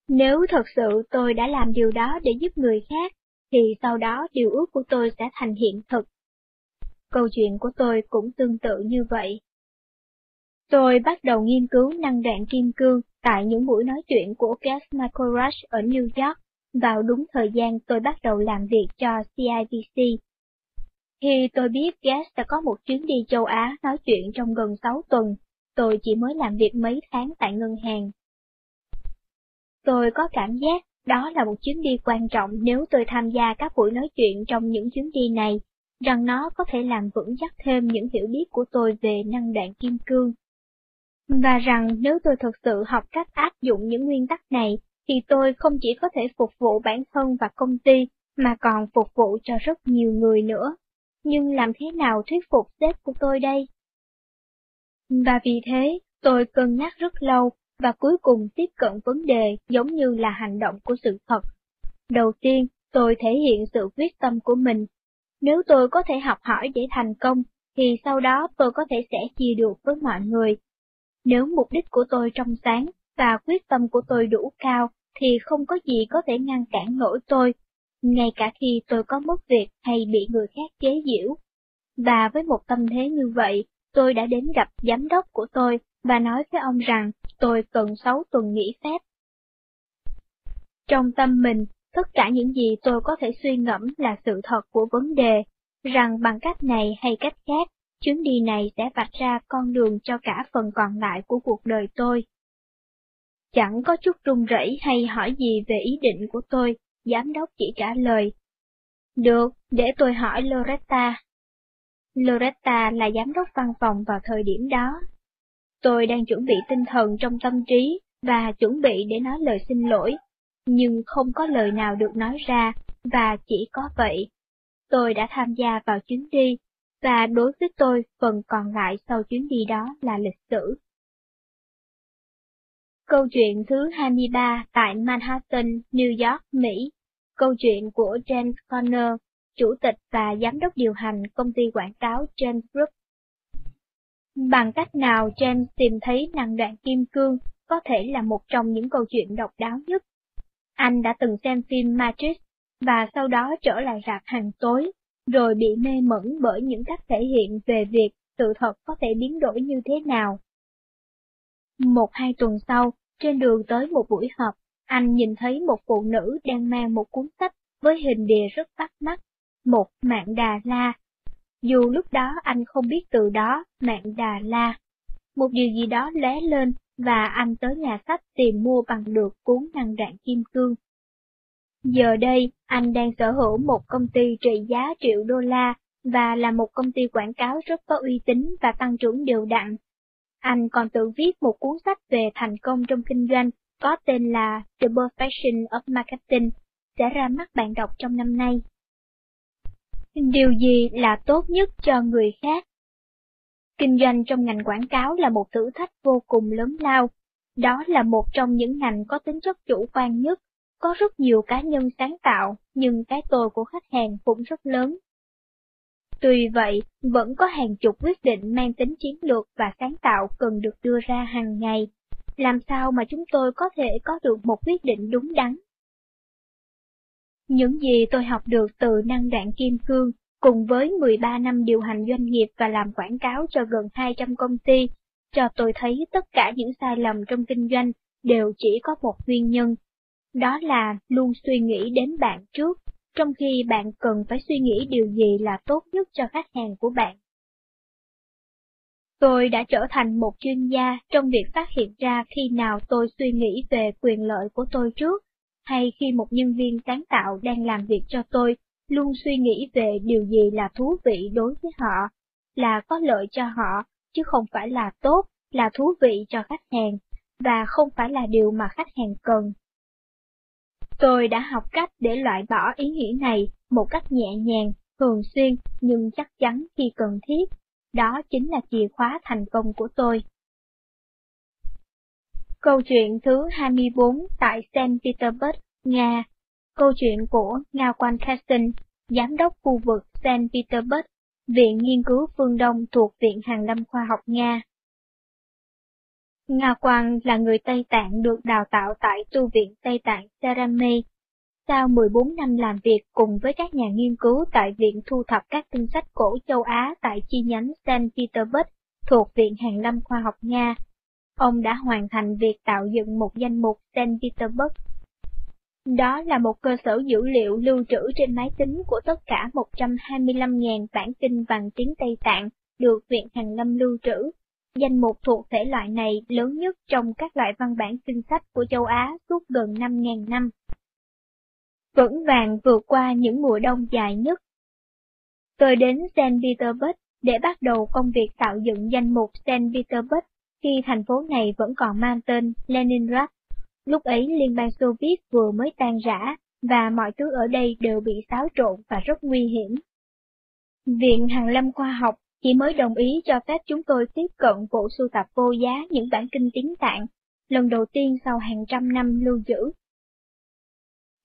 Nếu thật sự tôi đã làm điều đó để giúp người khác, thì sau đó điều ước của tôi sẽ thành hiện thực. Câu chuyện của tôi cũng tương tự như vậy. Tôi bắt đầu nghiên cứu năng đoạn kim cương tại những buổi nói chuyện của Gas Michael ở New York vào đúng thời gian tôi bắt đầu làm việc cho CIBC. Khi tôi biết Gas đã có một chuyến đi châu Á nói chuyện trong gần 6 tuần, tôi chỉ mới làm việc mấy tháng tại ngân hàng. Tôi có cảm giác đó là một chuyến đi quan trọng nếu tôi tham gia các buổi nói chuyện trong những chuyến đi này, rằng nó có thể làm vững chắc thêm những hiểu biết của tôi về năng đoạn kim cương. Và rằng nếu tôi thực sự học cách áp dụng những nguyên tắc này, thì tôi không chỉ có thể phục vụ bản thân và công ty, mà còn phục vụ cho rất nhiều người nữa. Nhưng làm thế nào thuyết phục sếp của tôi đây? Và vì thế, tôi cân nhắc rất lâu, và cuối cùng tiếp cận vấn đề giống như là hành động của sự thật. Đầu tiên, tôi thể hiện sự quyết tâm của mình. Nếu tôi có thể học hỏi để thành công, thì sau đó tôi có thể sẽ chia được với mọi người. Nếu mục đích của tôi trong sáng và quyết tâm của tôi đủ cao, thì không có gì có thể ngăn cản nổi tôi, ngay cả khi tôi có mất việc hay bị người khác chế giễu. Và với một tâm thế như vậy, tôi đã đến gặp giám đốc của tôi và nói với ông rằng tôi cần 6 tuần nghỉ phép. Trong tâm mình, tất cả những gì tôi có thể suy ngẫm là sự thật của vấn đề, rằng bằng cách này hay cách khác, chuyến đi này sẽ vạch ra con đường cho cả phần còn lại của cuộc đời tôi. Chẳng có chút run rẩy hay hỏi gì về ý định của tôi, giám đốc chỉ trả lời. Được, để tôi hỏi Loretta. Loretta là giám đốc văn phòng vào thời điểm đó. Tôi đang chuẩn bị tinh thần trong tâm trí và chuẩn bị để nói lời xin lỗi, nhưng không có lời nào được nói ra, và chỉ có vậy. Tôi đã tham gia vào chuyến đi, và đối với tôi phần còn lại sau chuyến đi đó là lịch sử. Câu chuyện thứ 23 tại Manhattan, New York, Mỹ. Câu chuyện của James Conner, chủ tịch và giám đốc điều hành công ty quảng cáo James Group. Bằng cách nào James tìm thấy năng đoạn kim cương có thể là một trong những câu chuyện độc đáo nhất. Anh đã từng xem phim Matrix và sau đó trở lại rạp hàng tối, rồi bị mê mẩn bởi những cách thể hiện về việc sự thật có thể biến đổi như thế nào. Một hai tuần sau, trên đường tới một buổi họp, anh nhìn thấy một phụ nữ đang mang một cuốn sách với hình bìa rất bắt mắt, một mạng đà la. Dù lúc đó anh không biết từ đó mạng đà la. Một điều gì đó lé lên và anh tới nhà sách tìm mua bằng được cuốn năng đạn kim cương. Giờ đây, anh đang sở hữu một công ty trị giá triệu đô la và là một công ty quảng cáo rất có uy tín và tăng trưởng đều đặn anh còn tự viết một cuốn sách về thành công trong kinh doanh có tên là The Perfection of Marketing, sẽ ra mắt bạn đọc trong năm nay. Điều gì là tốt nhất cho người khác? Kinh doanh trong ngành quảng cáo là một thử thách vô cùng lớn lao. Đó là một trong những ngành có tính chất chủ quan nhất, có rất nhiều cá nhân sáng tạo, nhưng cái tôi của khách hàng cũng rất lớn. Tuy vậy, vẫn có hàng chục quyết định mang tính chiến lược và sáng tạo cần được đưa ra hàng ngày. Làm sao mà chúng tôi có thể có được một quyết định đúng đắn? Những gì tôi học được từ năng đạn kim cương, cùng với 13 năm điều hành doanh nghiệp và làm quảng cáo cho gần 200 công ty, cho tôi thấy tất cả những sai lầm trong kinh doanh đều chỉ có một nguyên nhân. Đó là luôn suy nghĩ đến bạn trước trong khi bạn cần phải suy nghĩ điều gì là tốt nhất cho khách hàng của bạn. Tôi đã trở thành một chuyên gia trong việc phát hiện ra khi nào tôi suy nghĩ về quyền lợi của tôi trước, hay khi một nhân viên sáng tạo đang làm việc cho tôi luôn suy nghĩ về điều gì là thú vị đối với họ, là có lợi cho họ, chứ không phải là tốt, là thú vị cho khách hàng, và không phải là điều mà khách hàng cần. Tôi đã học cách để loại bỏ ý nghĩ này một cách nhẹ nhàng, thường xuyên nhưng chắc chắn khi cần thiết. Đó chính là chìa khóa thành công của tôi. Câu chuyện thứ 24 tại St. Petersburg, Nga Câu chuyện của Ngao Quan Caston, Giám đốc khu vực St. Petersburg, Viện Nghiên cứu Phương Đông thuộc Viện Hàn lâm Khoa học Nga. Nga Quang là người Tây Tạng được đào tạo tại Tu viện Tây Tạng Sarame. Sau 14 năm làm việc cùng với các nhà nghiên cứu tại Viện Thu thập các tinh sách cổ châu Á tại chi nhánh St. Petersburg thuộc Viện Hàn lâm Khoa học Nga, ông đã hoàn thành việc tạo dựng một danh mục St. Petersburg. Đó là một cơ sở dữ liệu lưu trữ trên máy tính của tất cả 125.000 bản kinh bằng tiếng Tây Tạng được Viện Hàn lâm lưu trữ Danh mục thuộc thể loại này lớn nhất trong các loại văn bản kinh sách của châu Á suốt gần 5.000 năm. Vững vàng vượt qua những mùa đông dài nhất. Tôi đến St. Petersburg để bắt đầu công việc tạo dựng danh mục St. Petersburg khi thành phố này vẫn còn mang tên Leningrad. Lúc ấy Liên bang Xô Viết vừa mới tan rã, và mọi thứ ở đây đều bị xáo trộn và rất nguy hiểm. Viện Hàn Lâm Khoa học chỉ mới đồng ý cho phép chúng tôi tiếp cận bộ sưu tập vô giá những bản kinh tiếng tạng, lần đầu tiên sau hàng trăm năm lưu giữ.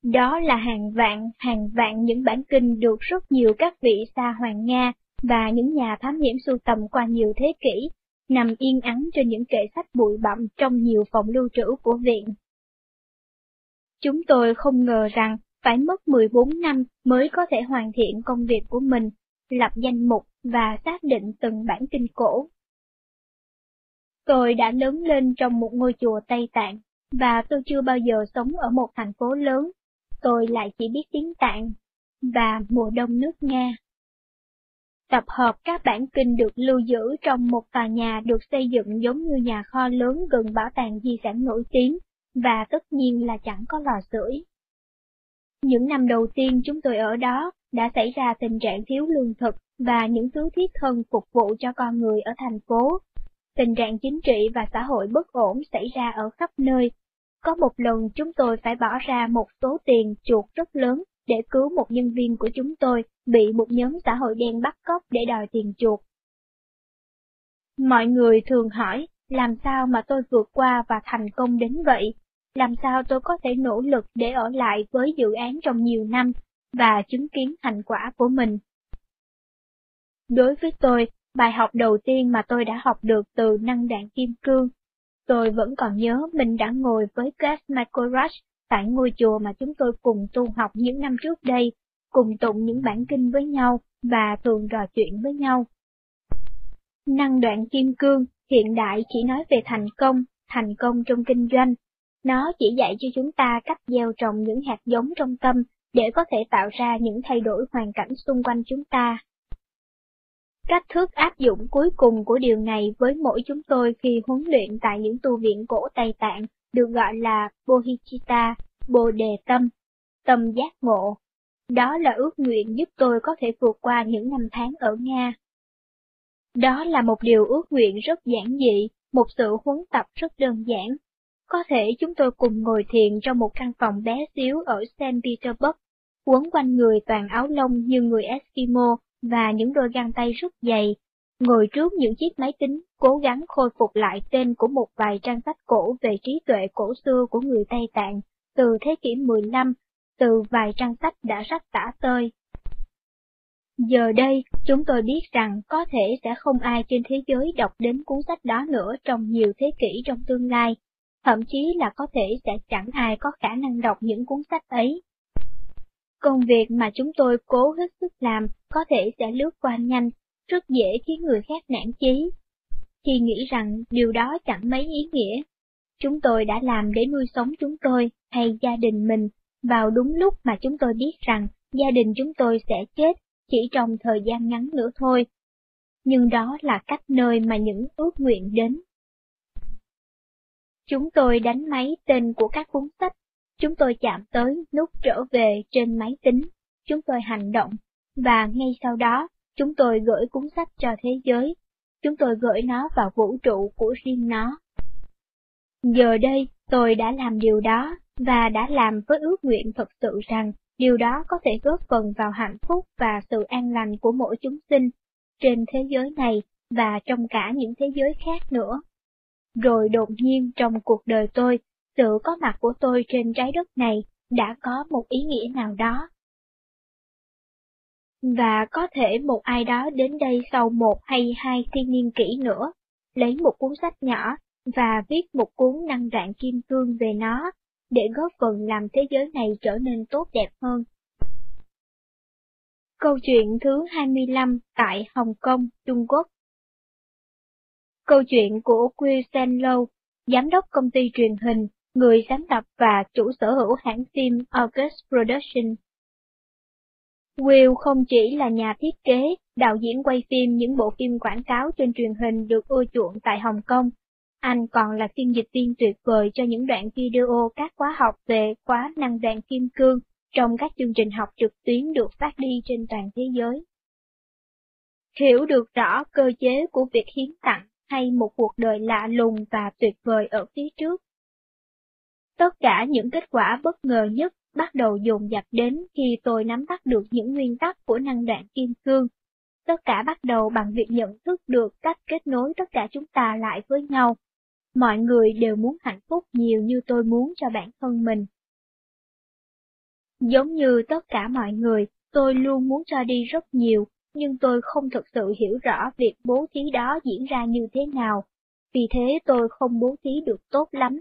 Đó là hàng vạn, hàng vạn những bản kinh được rất nhiều các vị xa hoàng Nga và những nhà thám hiểm sưu tầm qua nhiều thế kỷ, nằm yên ắng trên những kệ sách bụi bặm trong nhiều phòng lưu trữ của viện. Chúng tôi không ngờ rằng phải mất 14 năm mới có thể hoàn thiện công việc của mình, lập danh mục và xác định từng bản kinh cổ. Tôi đã lớn lên trong một ngôi chùa Tây Tạng, và tôi chưa bao giờ sống ở một thành phố lớn, tôi lại chỉ biết tiếng Tạng, và mùa đông nước Nga. Tập hợp các bản kinh được lưu giữ trong một tòa nhà được xây dựng giống như nhà kho lớn gần bảo tàng di sản nổi tiếng, và tất nhiên là chẳng có lò sưởi. Những năm đầu tiên chúng tôi ở đó đã xảy ra tình trạng thiếu lương thực và những thứ thiết thân phục vụ cho con người ở thành phố. Tình trạng chính trị và xã hội bất ổn xảy ra ở khắp nơi. Có một lần chúng tôi phải bỏ ra một số tiền chuột rất lớn để cứu một nhân viên của chúng tôi bị một nhóm xã hội đen bắt cóc để đòi tiền chuộc. Mọi người thường hỏi, làm sao mà tôi vượt qua và thành công đến vậy? Làm sao tôi có thể nỗ lực để ở lại với dự án trong nhiều năm và chứng kiến thành quả của mình? Đối với tôi, bài học đầu tiên mà tôi đã học được từ năng đạn kim cương, tôi vẫn còn nhớ mình đã ngồi với Gas Michael tại ngôi chùa mà chúng tôi cùng tu học những năm trước đây, cùng tụng những bản kinh với nhau và thường trò chuyện với nhau. Năng đoạn kim cương hiện đại chỉ nói về thành công, thành công trong kinh doanh. Nó chỉ dạy cho chúng ta cách gieo trồng những hạt giống trong tâm để có thể tạo ra những thay đổi hoàn cảnh xung quanh chúng ta. Cách thức áp dụng cuối cùng của điều này với mỗi chúng tôi khi huấn luyện tại những tu viện cổ Tây Tạng được gọi là Bodhicitta, Bồ Đề Tâm, Tâm Giác Ngộ. Đó là ước nguyện giúp tôi có thể vượt qua những năm tháng ở Nga. Đó là một điều ước nguyện rất giản dị, một sự huấn tập rất đơn giản. Có thể chúng tôi cùng ngồi thiền trong một căn phòng bé xíu ở St. Petersburg, quấn quanh người toàn áo lông như người Eskimo và những đôi găng tay rất dày, ngồi trước những chiếc máy tính, cố gắng khôi phục lại tên của một vài trang sách cổ về trí tuệ cổ xưa của người Tây Tạng, từ thế kỷ 15, từ vài trang sách đã rách tả tơi. Giờ đây, chúng tôi biết rằng có thể sẽ không ai trên thế giới đọc đến cuốn sách đó nữa trong nhiều thế kỷ trong tương lai, thậm chí là có thể sẽ chẳng ai có khả năng đọc những cuốn sách ấy. Công việc mà chúng tôi cố hết sức làm có thể sẽ lướt qua nhanh, rất dễ khiến người khác nản chí. Khi nghĩ rằng điều đó chẳng mấy ý nghĩa, chúng tôi đã làm để nuôi sống chúng tôi hay gia đình mình. Vào đúng lúc mà chúng tôi biết rằng gia đình chúng tôi sẽ chết chỉ trong thời gian ngắn nữa thôi. Nhưng đó là cách nơi mà những ước nguyện đến. Chúng tôi đánh máy tên của các cuốn sách. Chúng tôi chạm tới nút trở về trên máy tính, chúng tôi hành động, và ngay sau đó, chúng tôi gửi cuốn sách cho thế giới, chúng tôi gửi nó vào vũ trụ của riêng nó. Giờ đây, tôi đã làm điều đó, và đã làm với ước nguyện thật sự rằng điều đó có thể góp phần vào hạnh phúc và sự an lành của mỗi chúng sinh trên thế giới này và trong cả những thế giới khác nữa. Rồi đột nhiên trong cuộc đời tôi sự có mặt của tôi trên trái đất này đã có một ý nghĩa nào đó. Và có thể một ai đó đến đây sau một hay hai thiên niên kỷ nữa, lấy một cuốn sách nhỏ và viết một cuốn năng rạng kim cương về nó, để góp phần làm thế giới này trở nên tốt đẹp hơn. Câu chuyện thứ 25 tại Hồng Kông, Trung Quốc Câu chuyện của Quy Sen Lâu, giám đốc công ty truyền hình, người sáng lập và chủ sở hữu hãng phim August Production. Will không chỉ là nhà thiết kế, đạo diễn quay phim những bộ phim quảng cáo trên truyền hình được ưa chuộng tại Hồng Kông, anh còn là phiên dịch viên tuyệt vời cho những đoạn video các khóa học về khóa năng đoạn kim cương trong các chương trình học trực tuyến được phát đi trên toàn thế giới. Hiểu được rõ cơ chế của việc hiến tặng hay một cuộc đời lạ lùng và tuyệt vời ở phía trước. Tất cả những kết quả bất ngờ nhất bắt đầu dồn dập đến khi tôi nắm bắt được những nguyên tắc của năng đoạn kim cương. Tất cả bắt đầu bằng việc nhận thức được cách kết nối tất cả chúng ta lại với nhau. Mọi người đều muốn hạnh phúc nhiều như tôi muốn cho bản thân mình. Giống như tất cả mọi người, tôi luôn muốn cho đi rất nhiều, nhưng tôi không thực sự hiểu rõ việc bố thí đó diễn ra như thế nào, vì thế tôi không bố thí được tốt lắm.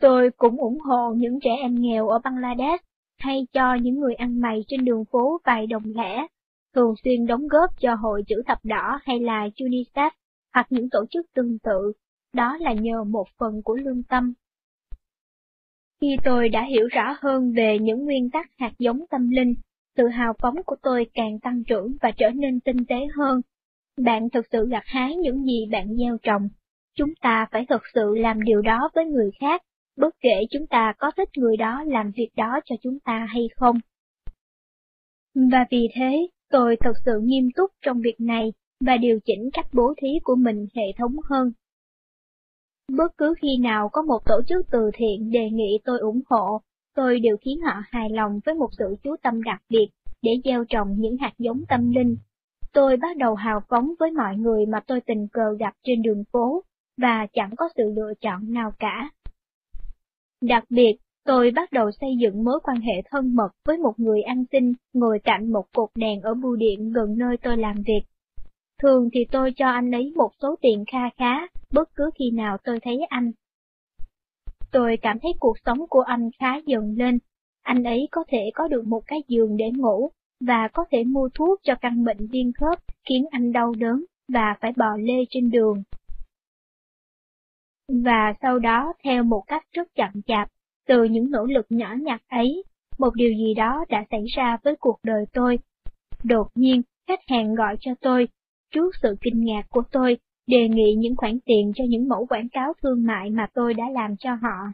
Tôi cũng ủng hộ những trẻ em nghèo ở Bangladesh, hay cho những người ăn mày trên đường phố vài đồng lẻ, thường xuyên đóng góp cho Hội Chữ Thập Đỏ hay là UNICEF, hoặc những tổ chức tương tự, đó là nhờ một phần của lương tâm. Khi tôi đã hiểu rõ hơn về những nguyên tắc hạt giống tâm linh, sự hào phóng của tôi càng tăng trưởng và trở nên tinh tế hơn. Bạn thực sự gặt hái những gì bạn gieo trồng. Chúng ta phải thực sự làm điều đó với người khác, bất kể chúng ta có thích người đó làm việc đó cho chúng ta hay không. Và vì thế, tôi thật sự nghiêm túc trong việc này và điều chỉnh cách bố thí của mình hệ thống hơn. Bất cứ khi nào có một tổ chức từ thiện đề nghị tôi ủng hộ, tôi đều khiến họ hài lòng với một sự chú tâm đặc biệt để gieo trồng những hạt giống tâm linh. Tôi bắt đầu hào phóng với mọi người mà tôi tình cờ gặp trên đường phố, và chẳng có sự lựa chọn nào cả. Đặc biệt, tôi bắt đầu xây dựng mối quan hệ thân mật với một người ăn xin ngồi cạnh một cột đèn ở bưu điện gần nơi tôi làm việc. Thường thì tôi cho anh ấy một số tiền kha khá, bất cứ khi nào tôi thấy anh. Tôi cảm thấy cuộc sống của anh khá dần lên, anh ấy có thể có được một cái giường để ngủ, và có thể mua thuốc cho căn bệnh viêm khớp khiến anh đau đớn và phải bò lê trên đường. Và sau đó theo một cách rất chậm chạp, từ những nỗ lực nhỏ nhặt ấy, một điều gì đó đã xảy ra với cuộc đời tôi. Đột nhiên, khách hàng gọi cho tôi, trước sự kinh ngạc của tôi, đề nghị những khoản tiền cho những mẫu quảng cáo thương mại mà tôi đã làm cho họ.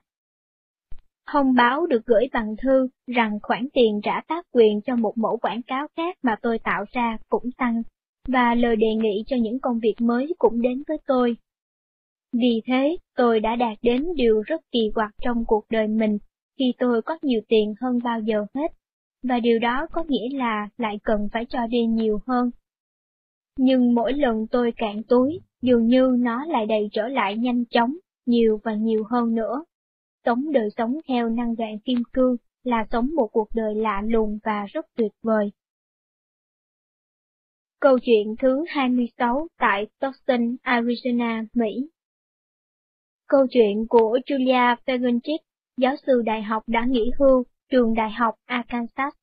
Thông báo được gửi bằng thư rằng khoản tiền trả tác quyền cho một mẫu quảng cáo khác mà tôi tạo ra cũng tăng, và lời đề nghị cho những công việc mới cũng đến với tôi. Vì thế, tôi đã đạt đến điều rất kỳ quặc trong cuộc đời mình khi tôi có nhiều tiền hơn bao giờ hết, và điều đó có nghĩa là lại cần phải cho đi nhiều hơn. Nhưng mỗi lần tôi cạn túi, dường như nó lại đầy trở lại nhanh chóng, nhiều và nhiều hơn nữa. Sống đời sống theo năng đoạn kim cương là sống một cuộc đời lạ lùng và rất tuyệt vời. Câu chuyện thứ 26 tại Tucson, Arizona, Mỹ Câu chuyện của Julia Fegenchik, giáo sư đại học đã nghỉ hưu, trường đại học Arkansas.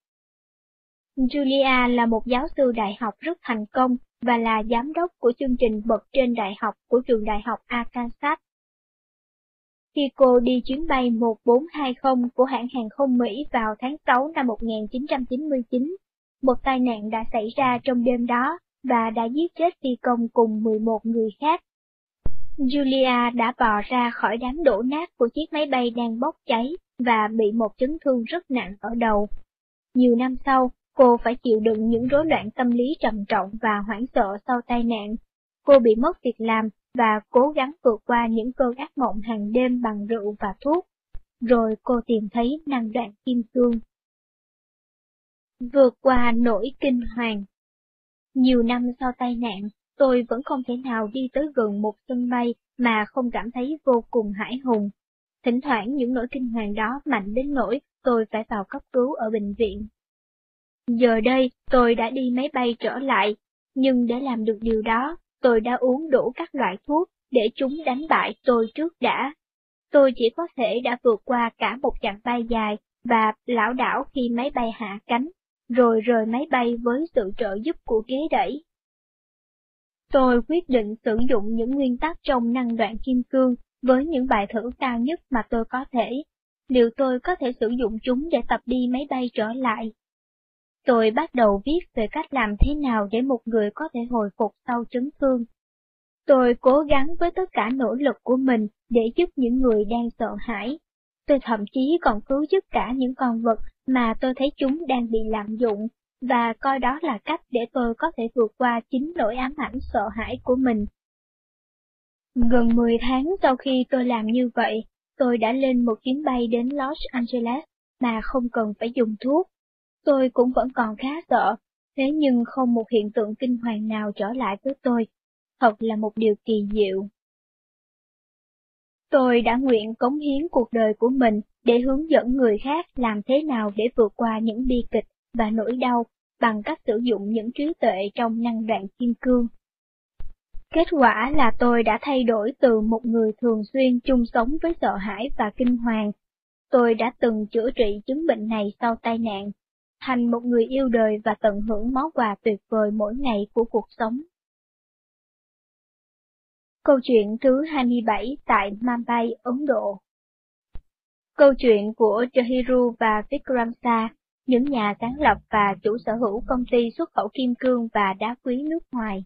Julia là một giáo sư đại học rất thành công và là giám đốc của chương trình bậc trên đại học của trường đại học Arkansas. Khi cô đi chuyến bay 1420 của hãng hàng không Mỹ vào tháng 6 năm 1999, một tai nạn đã xảy ra trong đêm đó và đã giết chết phi công cùng 11 người khác. Julia đã bò ra khỏi đám đổ nát của chiếc máy bay đang bốc cháy và bị một chấn thương rất nặng ở đầu. Nhiều năm sau, Cô phải chịu đựng những rối loạn tâm lý trầm trọng và hoảng sợ sau tai nạn. Cô bị mất việc làm và cố gắng vượt qua những cơn ác mộng hàng đêm bằng rượu và thuốc. Rồi cô tìm thấy năng đoạn kim cương. Vượt qua nỗi kinh hoàng Nhiều năm sau tai nạn, tôi vẫn không thể nào đi tới gần một sân bay mà không cảm thấy vô cùng hãi hùng. Thỉnh thoảng những nỗi kinh hoàng đó mạnh đến nỗi tôi phải vào cấp cứu ở bệnh viện. Giờ đây, tôi đã đi máy bay trở lại, nhưng để làm được điều đó, tôi đã uống đủ các loại thuốc để chúng đánh bại tôi trước đã. Tôi chỉ có thể đã vượt qua cả một chặng bay dài và lão đảo khi máy bay hạ cánh, rồi rời máy bay với sự trợ giúp của ghế đẩy. Tôi quyết định sử dụng những nguyên tắc trong năng đoạn kim cương với những bài thử cao nhất mà tôi có thể. Liệu tôi có thể sử dụng chúng để tập đi máy bay trở lại? Tôi bắt đầu viết về cách làm thế nào để một người có thể hồi phục sau chấn thương. Tôi cố gắng với tất cả nỗ lực của mình để giúp những người đang sợ hãi. Tôi thậm chí còn cứu giúp cả những con vật mà tôi thấy chúng đang bị lạm dụng, và coi đó là cách để tôi có thể vượt qua chính nỗi ám ảnh sợ hãi của mình. Gần 10 tháng sau khi tôi làm như vậy, tôi đã lên một chuyến bay đến Los Angeles mà không cần phải dùng thuốc. Tôi cũng vẫn còn khá sợ, thế nhưng không một hiện tượng kinh hoàng nào trở lại với tôi. Thật là một điều kỳ diệu. Tôi đã nguyện cống hiến cuộc đời của mình để hướng dẫn người khác làm thế nào để vượt qua những bi kịch và nỗi đau bằng cách sử dụng những trí tuệ trong năng đoạn kim cương. Kết quả là tôi đã thay đổi từ một người thường xuyên chung sống với sợ hãi và kinh hoàng. Tôi đã từng chữa trị chứng bệnh này sau tai nạn, thành một người yêu đời và tận hưởng món quà tuyệt vời mỗi ngày của cuộc sống. Câu chuyện thứ 27 tại Mumbai, Ấn Độ Câu chuyện của Jahiru và Vikramsa, những nhà sáng lập và chủ sở hữu công ty xuất khẩu kim cương và đá quý nước ngoài.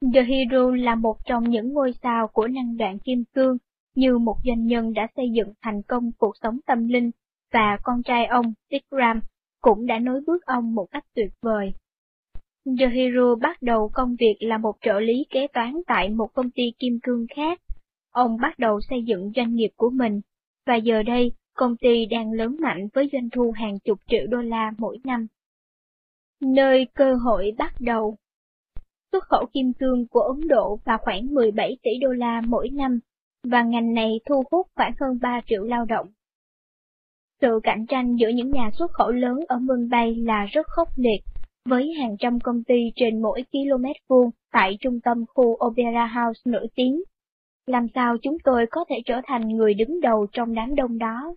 Jahiru là một trong những ngôi sao của năng đoạn kim cương, như một doanh nhân đã xây dựng thành công cuộc sống tâm linh, và con trai ông, Vikram, cũng đã nối bước ông một cách tuyệt vời. Yohiro bắt đầu công việc là một trợ lý kế toán tại một công ty kim cương khác. Ông bắt đầu xây dựng doanh nghiệp của mình, và giờ đây, công ty đang lớn mạnh với doanh thu hàng chục triệu đô la mỗi năm. Nơi cơ hội bắt đầu Xuất khẩu kim cương của Ấn Độ vào khoảng 17 tỷ đô la mỗi năm, và ngành này thu hút khoảng hơn 3 triệu lao động. Sự cạnh tranh giữa những nhà xuất khẩu lớn ở Mumbai là rất khốc liệt, với hàng trăm công ty trên mỗi km vuông tại trung tâm khu Opera House nổi tiếng. Làm sao chúng tôi có thể trở thành người đứng đầu trong đám đông đó?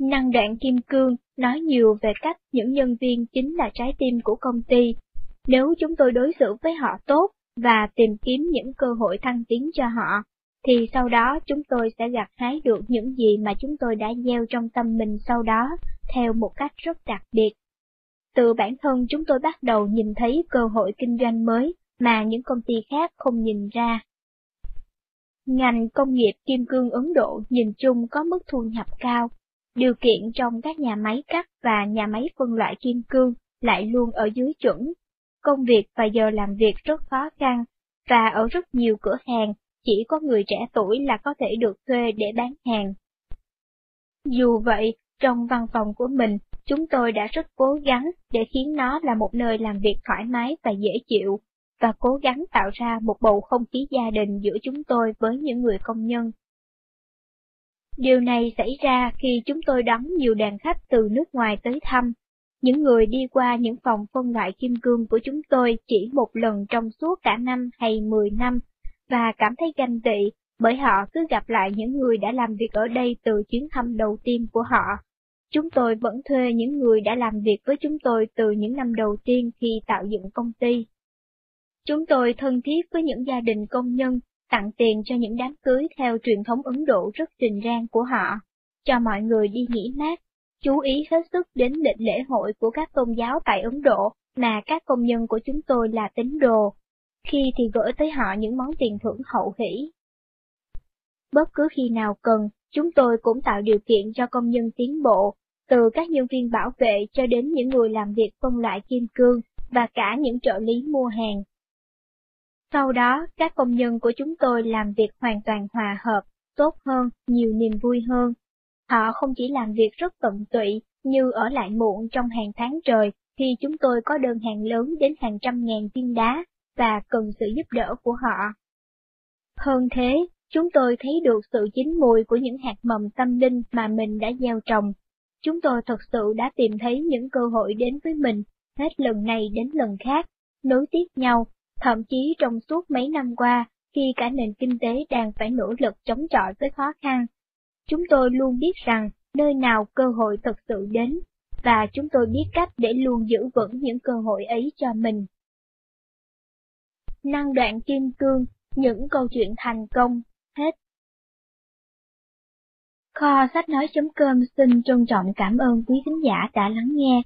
Năng đoạn kim cương nói nhiều về cách những nhân viên chính là trái tim của công ty. Nếu chúng tôi đối xử với họ tốt và tìm kiếm những cơ hội thăng tiến cho họ, thì sau đó chúng tôi sẽ gặt hái được những gì mà chúng tôi đã gieo trong tâm mình sau đó, theo một cách rất đặc biệt. Từ bản thân chúng tôi bắt đầu nhìn thấy cơ hội kinh doanh mới mà những công ty khác không nhìn ra. Ngành công nghiệp kim cương Ấn Độ nhìn chung có mức thu nhập cao, điều kiện trong các nhà máy cắt và nhà máy phân loại kim cương lại luôn ở dưới chuẩn. Công việc và giờ làm việc rất khó khăn, và ở rất nhiều cửa hàng chỉ có người trẻ tuổi là có thể được thuê để bán hàng. Dù vậy, trong văn phòng của mình, chúng tôi đã rất cố gắng để khiến nó là một nơi làm việc thoải mái và dễ chịu, và cố gắng tạo ra một bầu không khí gia đình giữa chúng tôi với những người công nhân. Điều này xảy ra khi chúng tôi đón nhiều đoàn khách từ nước ngoài tới thăm. Những người đi qua những phòng phân loại kim cương của chúng tôi chỉ một lần trong suốt cả năm hay 10 năm, và cảm thấy ganh tị bởi họ cứ gặp lại những người đã làm việc ở đây từ chuyến thăm đầu tiên của họ Chúng tôi vẫn thuê những người đã làm việc với chúng tôi từ những năm đầu tiên khi tạo dựng công ty. Chúng tôi thân thiết với những gia đình công nhân, tặng tiền cho những đám cưới theo truyền thống Ấn Độ rất trình rang của họ, cho mọi người đi nghỉ mát, chú ý hết sức đến lịch lễ hội của các tôn giáo tại Ấn Độ mà các công nhân của chúng tôi là tín đồ, khi thì gửi tới họ những món tiền thưởng hậu hỷ. Bất cứ khi nào cần, chúng tôi cũng tạo điều kiện cho công nhân tiến bộ từ các nhân viên bảo vệ cho đến những người làm việc phân loại kim cương và cả những trợ lý mua hàng. Sau đó, các công nhân của chúng tôi làm việc hoàn toàn hòa hợp, tốt hơn, nhiều niềm vui hơn. Họ không chỉ làm việc rất tận tụy như ở lại muộn trong hàng tháng trời khi chúng tôi có đơn hàng lớn đến hàng trăm ngàn viên đá và cần sự giúp đỡ của họ. Hơn thế, chúng tôi thấy được sự chín mùi của những hạt mầm tâm linh mà mình đã gieo trồng chúng tôi thật sự đã tìm thấy những cơ hội đến với mình, hết lần này đến lần khác, nối tiếp nhau, thậm chí trong suốt mấy năm qua, khi cả nền kinh tế đang phải nỗ lực chống chọi với khó khăn. Chúng tôi luôn biết rằng nơi nào cơ hội thật sự đến, và chúng tôi biết cách để luôn giữ vững những cơ hội ấy cho mình. Năng đoạn kim cương, những câu chuyện thành công, hết. Kho sách nói.com xin trân trọng cảm ơn quý khán giả đã lắng nghe.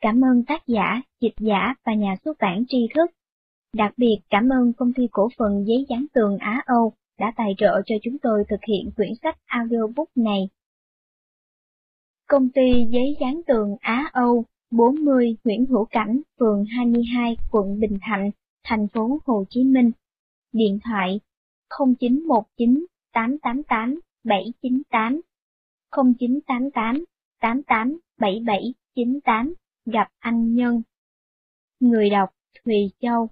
Cảm ơn tác giả, dịch giả và nhà xuất bản tri thức. Đặc biệt cảm ơn công ty cổ phần giấy dán tường Á Âu đã tài trợ cho chúng tôi thực hiện quyển sách audiobook này. Công ty giấy dán tường Á Âu 40 Nguyễn Hữu Cảnh, phường 22, quận Bình Thạnh, thành phố Hồ Chí Minh. Điện thoại 0919 888 798 0988 887798 gặp anh Nhân. Người đọc Thùy Châu